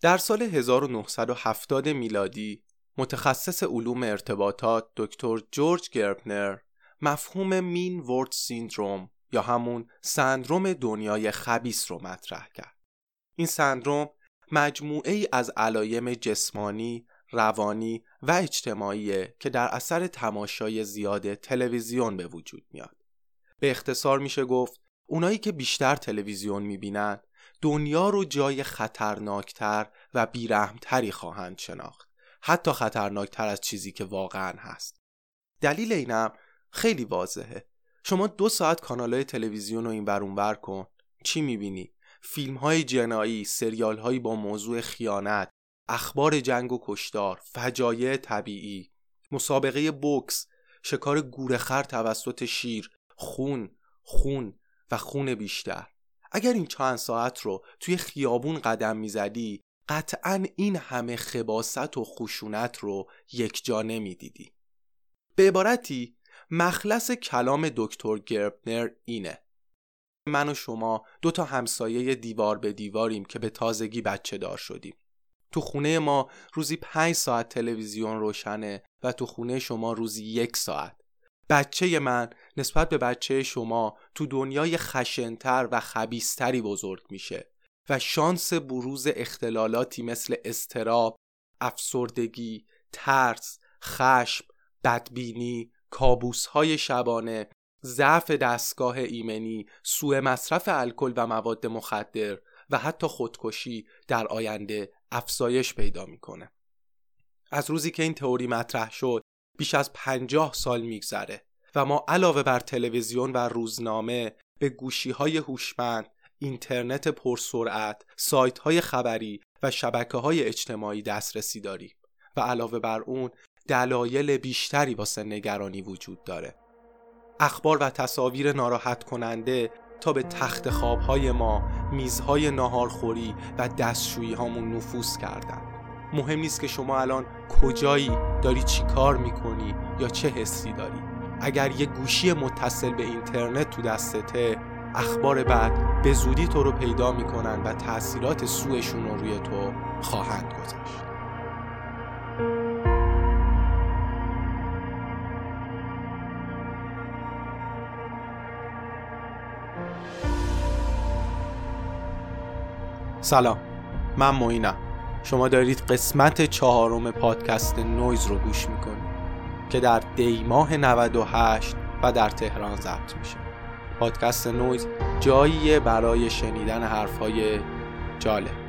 در سال 1970 میلادی متخصص علوم ارتباطات دکتر جورج گربنر مفهوم مین ورد سیندروم یا همون سندروم دنیای خبیس رو مطرح کرد. این سندروم مجموعه ای از علایم جسمانی، روانی و اجتماعیه که در اثر تماشای زیاد تلویزیون به وجود میاد. به اختصار میشه گفت اونایی که بیشتر تلویزیون می‌بینن دنیا رو جای خطرناکتر و بیرحمتری خواهند شناخت. حتی خطرناکتر از چیزی که واقعا هست. دلیل اینم خیلی واضحه. شما دو ساعت کانال های تلویزیون رو این ور کن چی می‌بینی؟ فیلم های جنایی، سریال هایی با موضوع خیانت، اخبار جنگ و کشتار، فجایع طبیعی، مسابقه بوکس، شکار گورخر توسط شیر، خون، خون و خون بیشتر. اگر این چند ساعت رو توی خیابون قدم می‌زدی قطعا این همه خباست و خشونت رو یک جا نمی‌دیدی. به عبارتی مخلص کلام دکتر گربنر اینه. من و شما دو تا همسایه دیوار به دیواریم که به تازگی بچه دار شدیم. تو خونه ما روزی پنج ساعت تلویزیون روشنه و تو خونه شما روزی یک ساعت. بچه من نسبت به بچه شما تو دنیای خشنتر و خبیستری بزرگ میشه و شانس بروز اختلالاتی مثل استراب، افسردگی، ترس، خشم، بدبینی، کابوسهای شبانه، ضعف دستگاه ایمنی، سوء مصرف الکل و مواد مخدر و حتی خودکشی در آینده افزایش پیدا می‌کنه. از روزی که این تئوری مطرح شد بیش از پنجاه سال میگذره و ما علاوه بر تلویزیون و روزنامه به گوشی های هوشمند، اینترنت پرسرعت، سایت های خبری و شبکه های اجتماعی دسترسی داریم و علاوه بر اون دلایل بیشتری واسه نگرانی وجود داره. اخبار و تصاویر ناراحت کننده تا به تخت خوابهای ما میزهای ناهارخوری و دستشویی هامون نفوذ کردن مهم نیست که شما الان کجایی داری چی کار می‌کنی یا چه حسی داری. اگر یه گوشی متصل به اینترنت تو دستته اخبار بعد به زودی تو رو پیدا می‌کنن و تاثیرات سوشون رو روی تو خواهند گذاشت. سلام. من معینم شما دارید قسمت چهارم پادکست نویز رو گوش می‌کنید که در دیماه 98 و در تهران ضبط میشه. پادکست نویز جاییه برای شنیدن حرفهای جالب.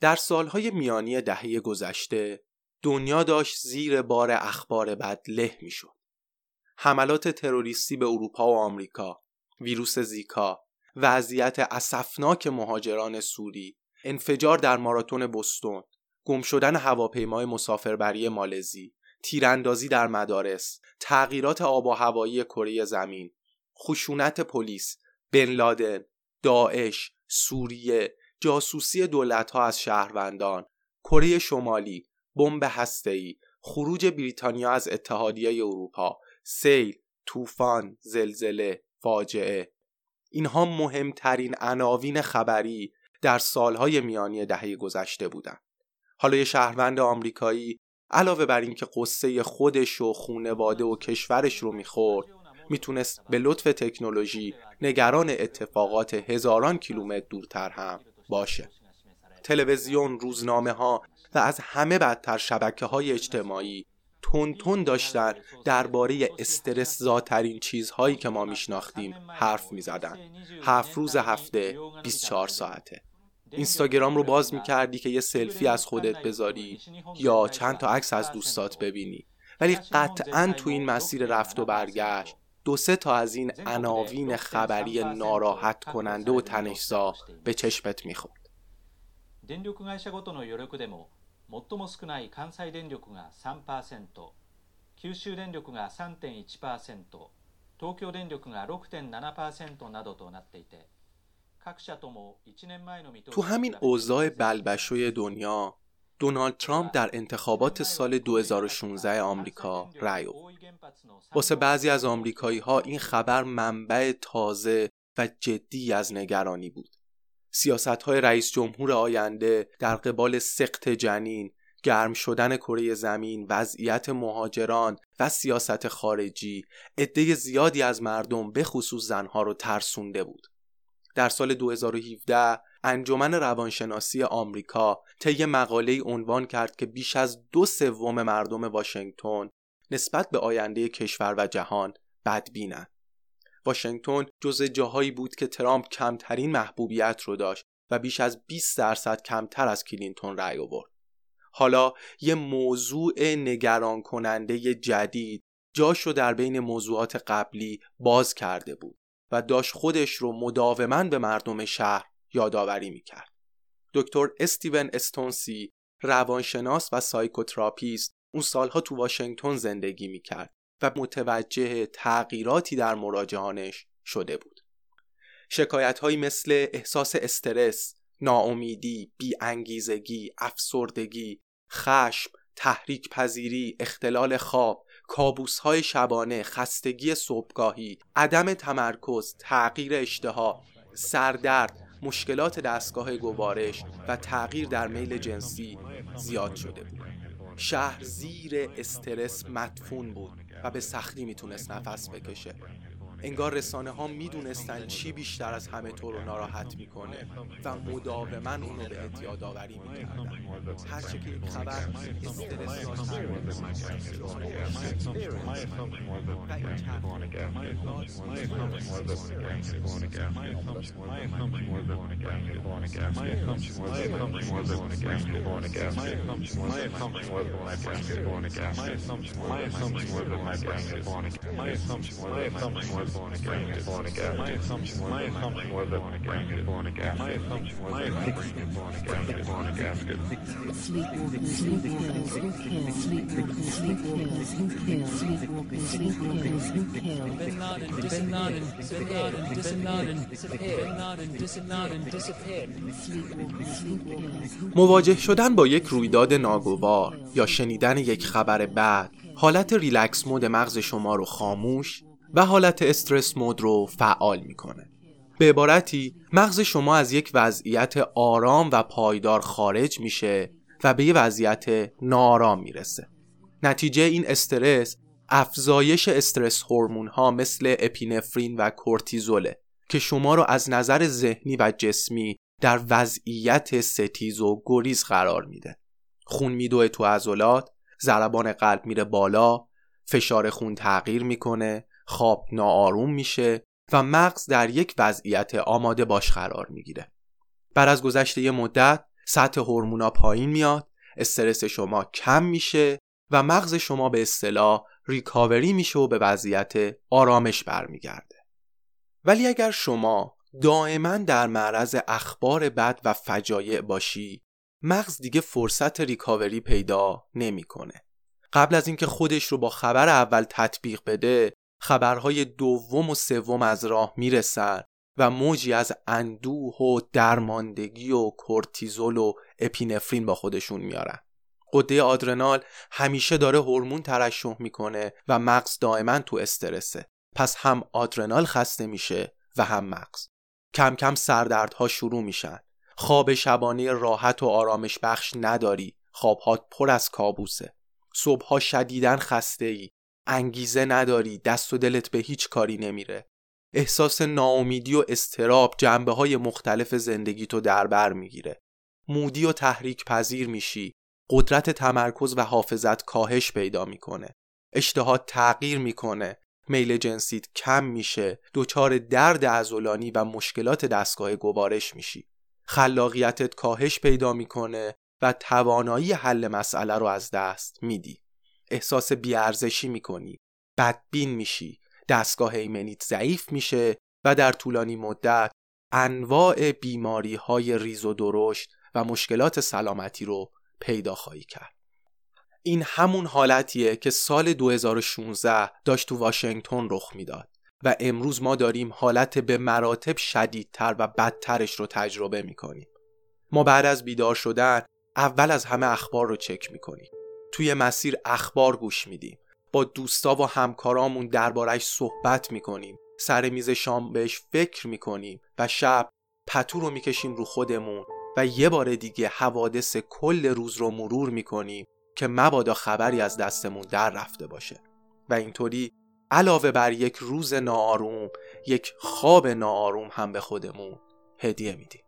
در سالهای میانی دهه گذشته دنیا داشت زیر بار اخبار بد له می‌شد. حملات تروریستی به اروپا و آمریکا، ویروس زیکا، وضعیت اسفناک مهاجران سوری، انفجار در ماراتون بوستون، گم شدن هواپیمای مسافربری مالزی، تیراندازی در مدارس، تغییرات آب و هوایی کره زمین، خشونت پلیس، بن لادن، داعش، سوریه، جاسوسی ها از شهروندان، کره شمالی، بمب هسته‌ای، خروج بریتانیا از اتحادیه اروپا، سیل، طوفان، زلزله، فاجعه اینها مهمترین عناوین خبری در سالهای میانی دهه گذشته بودند. حالا یه شهروند آمریکایی علاوه بر اینکه قصه خودش و خونواده و کشورش رو می‌خورد می‌تونست به لطف تکنولوژی نگران اتفاقات هزاران کیلومتر دورتر هم باشه. تلویزیون روزنامه ها و از همه بدتر شبکه های اجتماعی تون تون داشتن درباره استرس زاترین چیزهایی که ما میشناختیم حرف می‌زدن. هفت روز هفته 24 ساعته. اینستاگرام رو باز می‌کردی که یه سلفی از خودت بذاری یا چند تا عکس از دوستات ببینی. ولی قطعا تو این مسیر رفت و برگشت دو سه تا از این عناوین خبری ناراحت کننده و تنشزا به چشمت می‌خورد. تو همین اوضاع بلبشوی دنیا دونالد ترامپ در انتخابات سال 2016 آمریکا رأی آورد. واسه بعضی از آمریکایی ها این خبر منبع تازه و جدی از نگرانی بود. سیاست های رئیس جمهور آینده در قبال سخت جنین، گرم شدن کره زمین، وضعیت مهاجران و سیاست خارجی عده زیادی از مردم به خصوص زنها رو ترسونده بود. در سال 2017 انجمن روانشناسی آمریکا طی مقاله عنوان کرد که بیش از دو سوم مردم واشنگتن نسبت به آینده کشور و جهان بدبینند. واشنگتن جز جاهایی بود که ترامپ کمترین محبوبیت رو داشت و بیش از 20 درصد کمتر از کلینتون رأی آورد. حالا یه موضوع نگران کننده جدید جاشو در بین موضوعات قبلی باز کرده بود و داشت خودش رو مداوما به مردم شهر یادآوری می‌کرد. دکتر استیون استونسی روانشناس و psychotherapist اون سالها تو واشنگتن زندگی می‌کرد و متوجه تغییراتی در مراجعانش شده بود. شکایت هایی مثل احساس استرس، ناامیدی، بی‌انگیزگی، افسردگی، خشم، تحریک پذیری، اختلال خواب، کابوس های شبانه، خستگی صبحگاهی، عدم تمرکز، تغییر اشتها، سردرد، مشکلات دستگاه گوارش و تغییر در میل جنسی زیاد شده بود. شهر زیر استرس مدفون بود و به سختی می‌تونست نفس بکشه انگار رسانه ها می‌دونستن چی بیشتر از همه تو رو ناراحت می‌کنه و مداوما اونو به اعتیاد آوری می‌کردن هر چه که این خبر My born again, born again. My assumption was, my assumption was born again, مواجه شدن با یک رویداد ناگوار یا شنیدن یک خبر بد حالت ریلکس مود مغز شما رو خاموش و حالت استرس مود رو فعال می‌کنه. به عبارتی مغز شما از یک وضعیت آرام و پایدار خارج میشه و به یه وضعیت نارام می‌رسه. نتیجه این استرس افزایش استرس هورمون ها مثل اپینفرین و کورتیزوله که شما رو از نظر ذهنی و جسمی در وضعیت ستیز و گریز قرار میده. خون میدوه تو عضلات ضربان قلب میره بالا فشار خون تغییر می‌کنه خواب ناآروم میشه و مغز در یک وضعیت آماده باش قرار می‌گیره. بعد از گذشته یه مدت سطح هورمونا پایین میاد، استرس شما کم میشه و مغز شما به اصطلاح ریکاوری میشه و به وضعیت آرامش برمیگرده. ولی اگر شما دائما در معرض اخبار بد و فجایع باشی، مغز دیگه فرصت ریکاوری پیدا نمی‌کنه. قبل از اینکه خودش رو با خبر اول تطبیق بده خبرهای دوم و سوم از راه می‌رسن و موجی از اندوه و درماندگی و کورتیزول و اپینفرین با خودشون میارن. قده آدرنال همیشه داره هورمون ترشح می‌کنه و مغز دائما تو استرسه. پس هم آدرنال خسته میشه و هم مغز. کم کم سردردها شروع میشن. خواب شبانه راحت و آرامش بخش نداری. خوابهات پر از کابوسه. صبحها شدیدن خسته ای انگیزه نداری دست و دلت به هیچ کاری نمیره. احساس ناامیدی و استراب جنبه های مختلف زندگی تو در بر می‌گیره. مودی و تحریک پذیر میشی. قدرت تمرکز و حافظت کاهش پیدا می‌کنه. اشتهات تغییر می‌کنه. میل جنسیت کم میشه. دچار درد عضلانی و مشکلات دستگاه گوارش میشی. خلاقیتت کاهش پیدا می‌کنه و توانایی حل مسئله رو از دست میدی. احساس بیارزشی می‌کنی. بدبین میشی. دستگاه ایمنیت ضعیف میشه و در طولانی مدت انواع بیماری های ریز و درشت و مشکلات سلامتی رو پیدا خواهی کرد. این همون حالتیه که سال 2016 داشت تو واشنگتن رخ می‌داد و امروز ما داریم حالت به مراتب شدیدتر و بدترش رو تجربه می‌کنیم. ما بعد از بیدار شدن اول از همه اخبار رو چک می‌کنیم. توی مسیر اخبار گوش میدیم. با دوستا و همکارامون دربارش صحبت می‌کنیم. سر میز شام بهش فکر می‌کنیم و شب پتو رو می‌کشیم رو خودمون و یه بار دیگه حوادث کل روز رو مرور می‌کنیم که مبادا خبری از دستمون در رفته باشه. و اینطوری علاوه بر یک روز ناآروم یک خواب ناآروم هم به خودمون هدیه میدیم.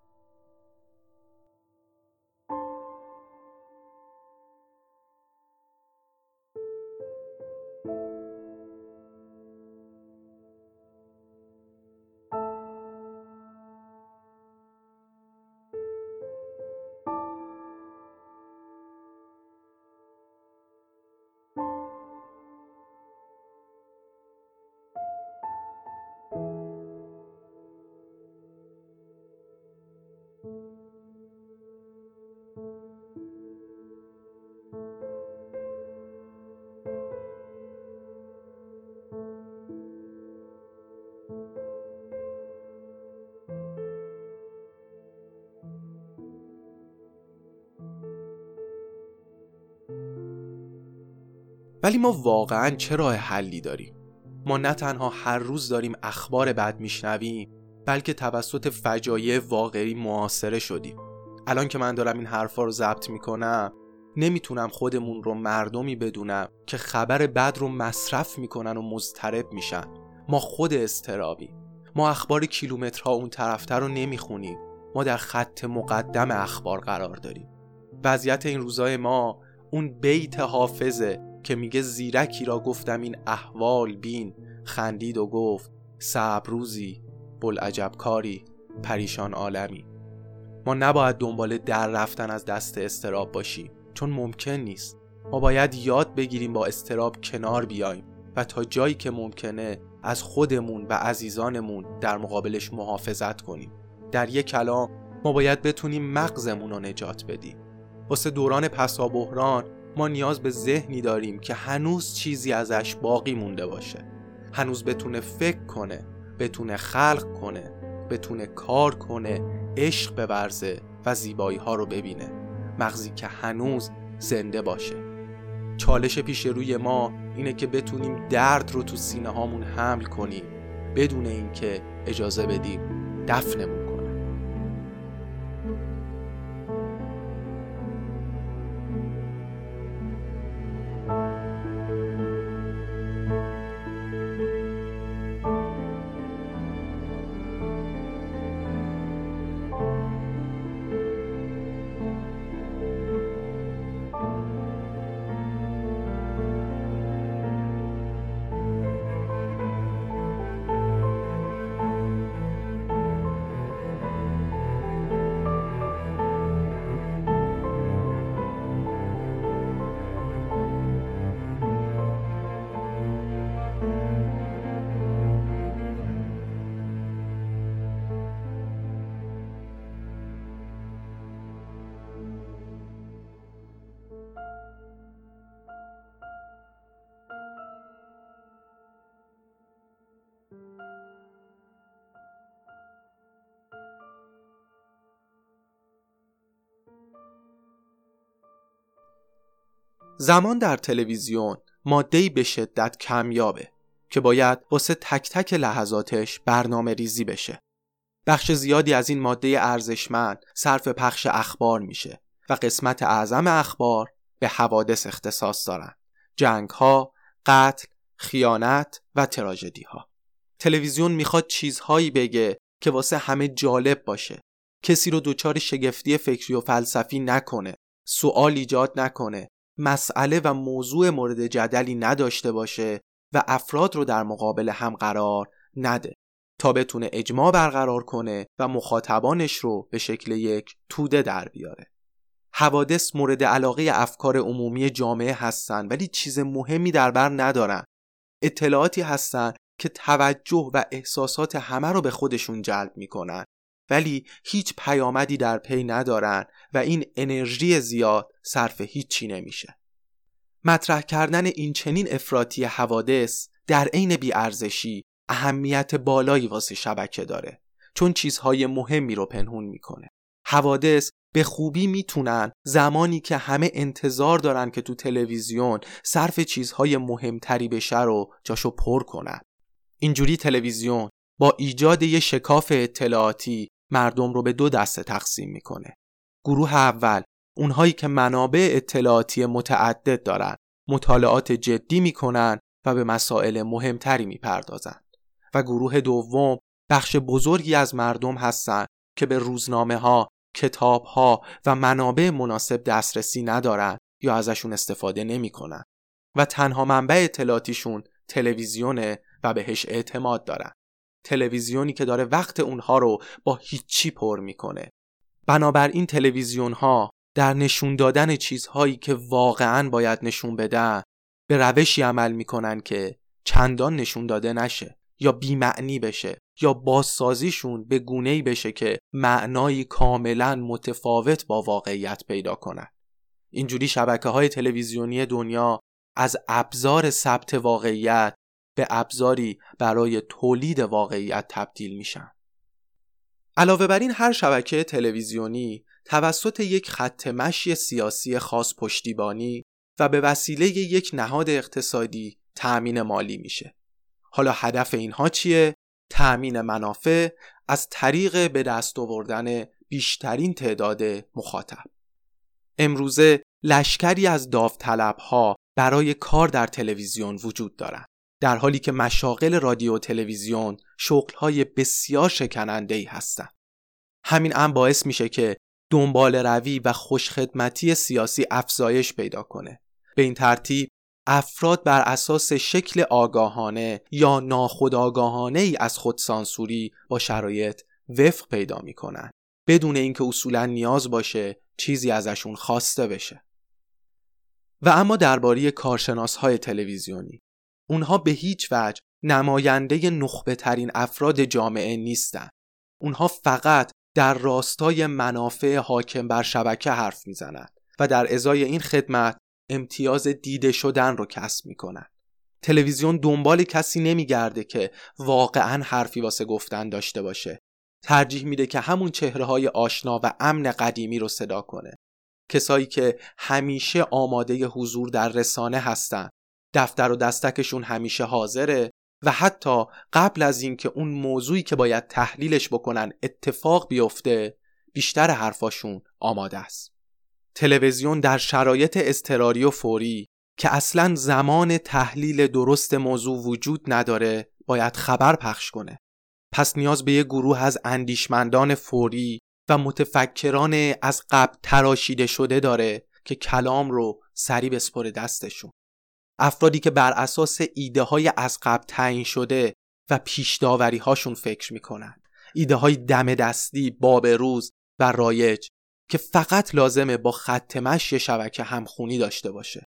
ولی ما واقعا چه راه حلی داریم؟ ما نه تنها هر روز داریم اخبار بد میشنویم بلکه توسط فجایع واقعی معاصره شدیم. الان که من دارم این حرفا رو ضبط می‌کنم نمی‌تونم خودمون رو مردمی بدونم که خبر بد رو مصرف می‌کنن و مضطرب میشن. ما خود استرابی ما اخبار کیلومترها اون طرفتر رو نمی‌خونیم. ما در خط مقدم اخبار قرار داریم. وضعیت این روزای ما اون بیت حافظه. که میگه زیرکی را گفتم این احوال بین خندید و گفت صبر روزی بلعجب کاری پریشان عالمی. ما نباید دنبال در رفتن از دست استراب باشیم چون ممکن نیست. ما باید یاد بگیریم با استراب کنار بیایم و تا جایی که ممکنه از خودمون و عزیزانمون در مقابلش محافظت کنیم. در یک کلام ما باید بتونیم مغزمون رو نجات بدیم. واسه دوران پسا بحران ما نیاز به ذهنی داریم که هنوز چیزی ازش باقی مونده باشه. هنوز بتونه فکر کنه بتونه خلق کنه بتونه کار کنه عشق بورزه و زیبایی ها رو ببینه. مغزی که هنوز زنده باشه. چالش پیش روی ما اینه که بتونیم درد رو تو سینه هامون حمل کنیم. بدون اینکه اجازه بدیم دفنمون. زمان در تلویزیون مادهی به شدت کمیابه که باید واسه تک تک لحظاتش برنامه ریزی بشه. بخش زیادی از این ماده ارزشمند صرف پخش اخبار میشه و قسمت اعظم اخبار به حوادث اختصاص دارن. جنگ ها، قتل، خیانت و تراژدی ها. تلویزیون می‌خواد چیزهایی بگه که واسه همه جالب باشه. کسی رو دچار شگفتی فکری و فلسفی نکنه. سوال ایجاد نکنه مسئله و موضوع مورد جدلی نداشته باشه و افراد رو در مقابل هم قرار نده تا بتونه اجماع برقرار کنه و مخاطبانش رو به شکل یک توده در بیاره. حوادث مورد علاقه افکار عمومی جامعه هستن ولی چیز مهمی در بر ندارن. اطلاعاتی هستن که توجه و احساسات همه رو به خودشون جلب می‌کنن. ولی هیچ پیامدی در پی ندارن و این انرژی زیاد صرف هیچی نمیشه. مطرح کردن این چنین افراطی حوادث در عین بیارزشی اهمیت بالایی واسه شبکه داره چون چیزهای مهمی رو پنهون می‌کنه. حوادث به خوبی می‌تونن زمانی که همه انتظار دارن که تو تلویزیون صرف چیزهای مهمتری بشه رو جاشو پر کنن. اینجوری تلویزیون با ایجاد یه شکاف اطلاعاتی مردم رو به دو دسته تقسیم می‌کنه. گروه اول اونهایی که منابع اطلاعاتی متعدد دارن مطالعات جدی می‌کنن و به مسائل مهمتری می‌پردازند و گروه دوم بخش بزرگی از مردم هستند که به روزنامه ها، کتاب ها و منابع مناسب دسترسی ندارن یا ازشون استفاده نمی‌کنن. و تنها منبع اطلاعاتیشون تلویزیونه و بهش اعتماد دارن. تلویزیونی که داره وقت اونها رو با هیچی پر می‌کنه. بنابراین تلویزیون ها در نشون دادن چیزهایی که واقعا باید نشون بدن به روشی عمل می‌کنن که چندان نشون داده نشه یا بیمعنی بشه یا بازسازیشون به گونه‌ای بشه که معنایی کاملا متفاوت با واقعیت پیدا کنن اینجوری شبکه های تلویزیونی دنیا از ابزار ثبت واقعیت به ابزاری برای تولید واقعیت تبدیل میشن علاوه بر این هر شبکه تلویزیونی توسط یک خط مشی سیاسی خاص پشتیبانی و به وسیله یک نهاد اقتصادی تأمین مالی میشه. حالا هدف اینها چیه؟ تأمین منافع از طریق به دست آوردن بیشترین تعداد مخاطب. امروزه لشکری از داوطلب ها برای کار در تلویزیون وجود دارند. در حالی که مشاغل رادیو و تلویزیون شغلهای بسیار شکننده ای هستند. همین هم باعث میشه که دنبال روی و خوشخدمتی سیاسی افزایش پیدا کنه. به این ترتیب افراد بر اساس شکل آگاهانه یا ناخودآگاهانه ای از خودسانسوری با شرایط وفق پیدا می‌کنن بدون اینکه اصولا نیاز باشه چیزی ازشون خواسته بشه. و اما درباره کارشناس های تلویزیونی اونها به هیچ وجه نماینده نخبه ترین افراد جامعه نیستند. اونها فقط در راستای منافع حاکم بر شبکه حرف می‌زنند و در ازای این خدمت امتیاز دیده شدن رو کسب می‌کنن تلویزیون دنبال کسی نمیگرده که واقعا حرفی واسه گفتن داشته باشه. ترجیح میده که همون چهره های آشنا و امن قدیمی رو صدا کنه. کسایی که همیشه آماده حضور در رسانه هستن. دفتر و دستکشون همیشه حاضره و حتی قبل از اینکه اون موضوعی که باید تحلیلش بکنن اتفاق بیفته بیشتر حرفاشون آماده است. تلویزیون در شرایط اضطراری و فوری که اصلا زمان تحلیل درست موضوع وجود نداره باید خبر پخش کنه. پس نیاز به یه گروه از اندیشمندان فوری و متفکران از قبل تراشیده شده داره که کلام رو سری بسپره دستشون. افرادی که بر اساس ایده های از قبل تعیین شده و پیش هاشون فکر می‌کنن ایده های دم دستی باب روز و رایج که فقط لازمه با خط مشی شبکه همخونی داشته باشه.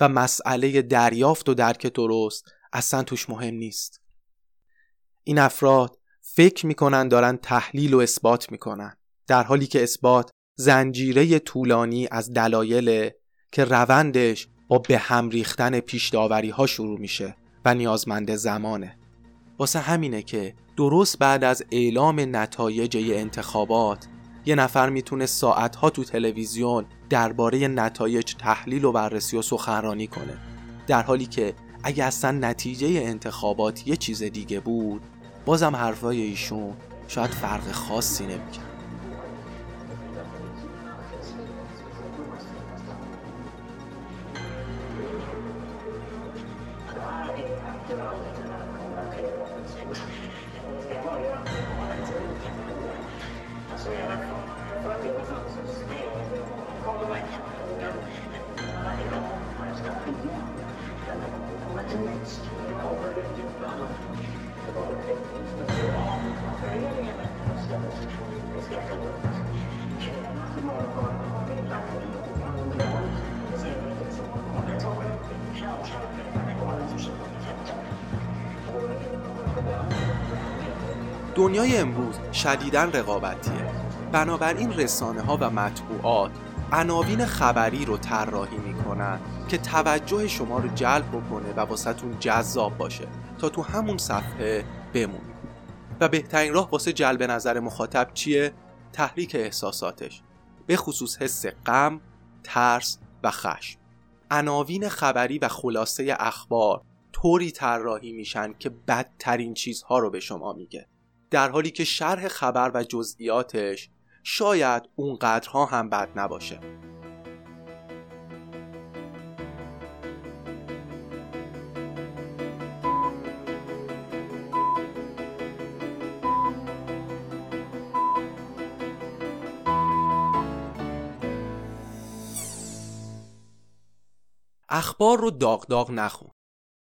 و مسئله دریافت و درک درست اصلا توش مهم نیست. این افراد فکر می‌کنن دارن تحلیل و اثبات می‌کنن. در حالی که اثبات زنجیره طولانی از دلایل که روندش با به هم ریختن پیش ها شروع میشه و نیازمند زمانه. واسه همینه که درست بعد از اعلام نتایج انتخابات یه نفر می‌تونه ساعتها تو تلویزیون درباره نتایج تحلیل و بررسی و سخنرانی کنه. در حالی که اگه اصلا نتیجه انتخابات یه چیز دیگه بود بازم حرفای ایشون شاید فرق خاصی نمی‌کرد. دنیای امروز شدیداً رقابتیه. بنابراین رسانه ها و مطبوعات عناوین خبری رو طراحی می‌کنن که توجه شما رو جلب بکنه و واسهتون جذاب باشه تا تو همون صفحه بمونیم و بهترین راه واسه جلب نظر مخاطب چیه؟ تحریک احساساتش. به خصوص حس غم، ترس و خشم. عناوین خبری و خلاصه اخبار طوری طراحی میشن که بدترین چیزها رو به شما میگه. در حالی که شرح خبر و جزئیاتش شاید اونقدرها هم بد نباشه. اخبار رو داغ داغ نخون.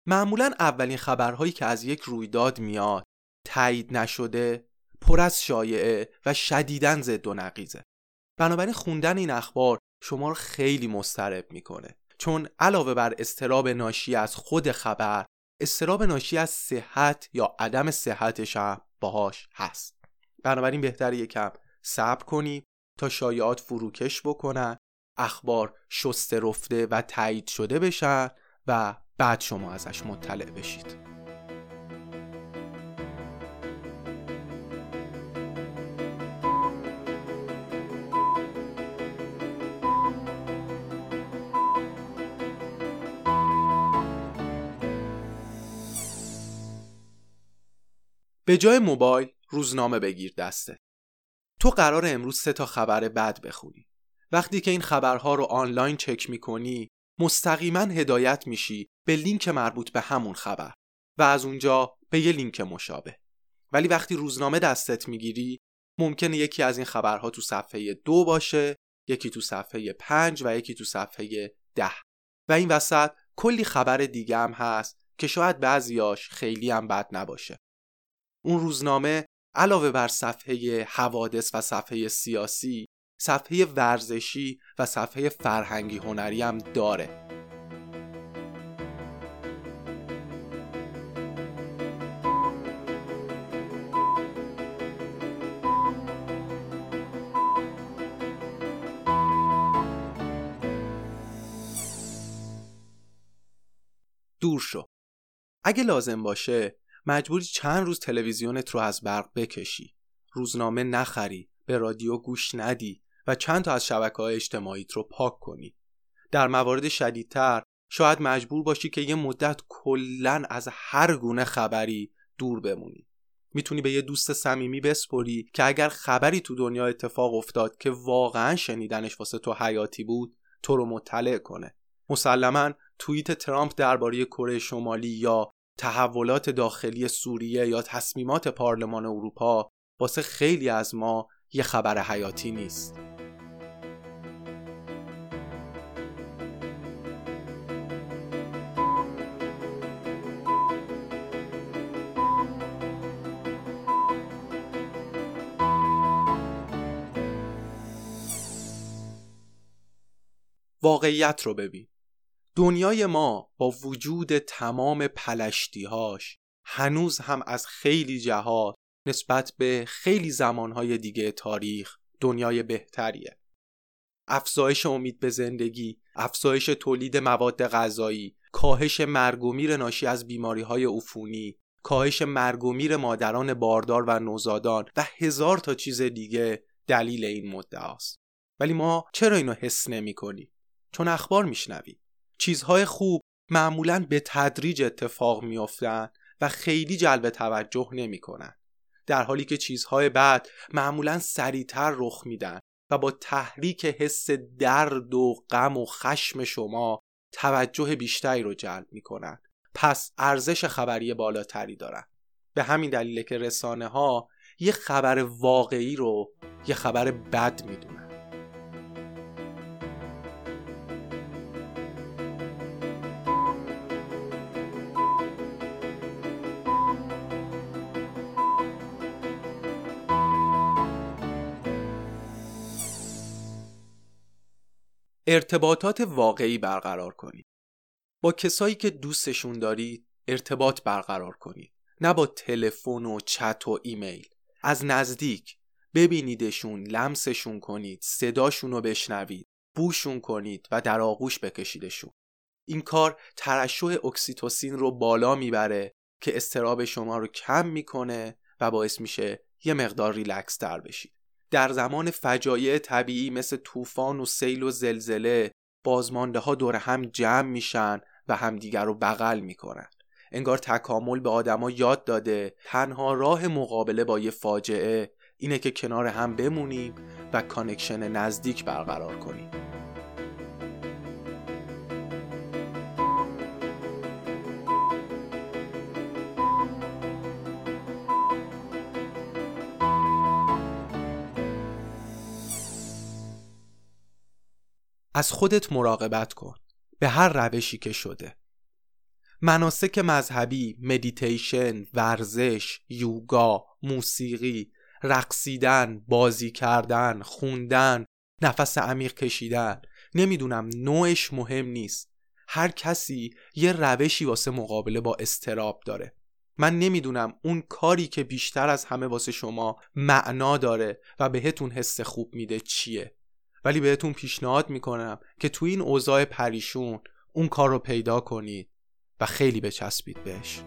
معمولا اولین خبرهایی که از یک رویداد میاد تایید نشده پر از شایعه و شدیدن ضد و نقیزه. بنابراین خوندن این اخبار شما رو خیلی مضطرب می‌کنه. چون علاوه بر استراب ناشی از خود خبر استراب ناشی از صحت یا عدم صحتش هم باهاش هست. بنابراین بهتر یکم صبر کنی تا شایعات فروکش بکنن اخبار شسته رفته و تایید شده بشن و بعد شما ازش مطلع بشید. به جای موبایل روزنامه بگیر دسته. تو قرار امروز سه تا خبر بد بخونی. وقتی که این خبرها رو آنلاین چک می‌کنی مستقیما هدایت میشی به لینک مربوط به همون خبر و از اونجا به یه لینک مشابه. ولی وقتی روزنامه دستت می‌گیری ممکنه یکی از این خبرها تو صفحه دو باشه یکی تو صفحه پنج و یکی تو صفحه ده. و این وسط کلی خبر دیگه هم هست که شاید بعضیاش خیلی هم بد نباشه. اون روزنامه علاوه بر صفحه حوادث و صفحه سیاسی صفحه ورزشی و صفحه فرهنگی هنری هم داره. دور شو. اگه لازم باشه مجبوری چند روز تلویزیونت رو از برق بکشی. روزنامه نخری به رادیو گوش ندی و چند تا از شبکه های اجتماعیت رو پاک کنی. در موارد شدیدتر شاید مجبور باشی که یه مدت کلا از هر گونه خبری دور بمونی. می‌تونی به یه دوست صمیمی بسپری که اگر خبری تو دنیا اتفاق افتاد که واقعا شنیدنش واسه تو حیاتی بود تو رو مطلع کنه. مسلما توییت ترامپ درباره کره شمالی یا تحولات داخلی سوریه یا تصمیمات پارلمان اروپا واسه خیلی از ما یه خبر حیاتی نیست. واقعیت رو ببین. دنیای ما با وجود تمام پلشتیهاش هنوز هم از خیلی جهات نسبت به خیلی زمانهای دیگه تاریخ دنیای بهتریه. افزایش امید به زندگی افزایش تولید مواد غذایی کاهش مرگ و میر ناشی از بیماری های عفونی کاهش مرگ و میر مادران باردار و نوزادان و هزار تا چیز دیگه دلیل این مدعا است ولی ما چرا اینو حس نمی کنی؟ چون اخبار میشنویم. چیزهای خوب معمولا به تدریج اتفاق میافتند و خیلی جلب توجه نمی‌کنن. در حالی که چیزهای بد معمولا سریعتر رخ میدن و با تحریک حس درد و غم و خشم شما توجه بیشتری رو جلب می‌کنن. پس ارزش خبری بالاتری دارن. به همین دلیله که رسانه ها یه خبر واقعی رو یه خبر بد می‌دونن. ارتباطات واقعی برقرار کنید. با کسایی که دوستشون دارید ارتباط برقرار کنید. نه با تلفن و چت و ایمیل. از نزدیک ببینیدشون، لمسشون کنید، صداشون رو بشنوید، بوشون کنید و در آغوش بکشیدشون. این کار ترشح اکسیتوسین رو بالا می‌بره که استرس شما رو کم می‌کنه و باعث میشه یه مقدار ریلکس تر بشید در زمان فجایع طبیعی مثل طوفان و سیل و زلزله بازمانده ها دور هم جمع میشن و همدیگر رو بغل می‌کنن. انگار تکامل به آدما یاد داده تنها راه مقابله با یه فاجعه اینه که کنار هم بمونیم و کانکشن نزدیک برقرار کنیم. از خودت مراقبت کن به هر روشی که شده. مناسک مذهبی، مدیتیشن، ورزش، یوگا، موسیقی، رقصیدن، بازی کردن، خوندن، نفس عمیق کشیدن نمی‌دونم نوعش مهم نیست. هر کسی یه روشی واسه مقابله با استراب داره. من نمی‌دونم اون کاری که بیشتر از همه واسه شما معنا داره و بهتون حس خوب میده چیه. ولی بهتون پیشنهاد می‌کنم که تو این اوضاع پریشون اون کار رو پیدا کنید و خیلی بچسبید بهش.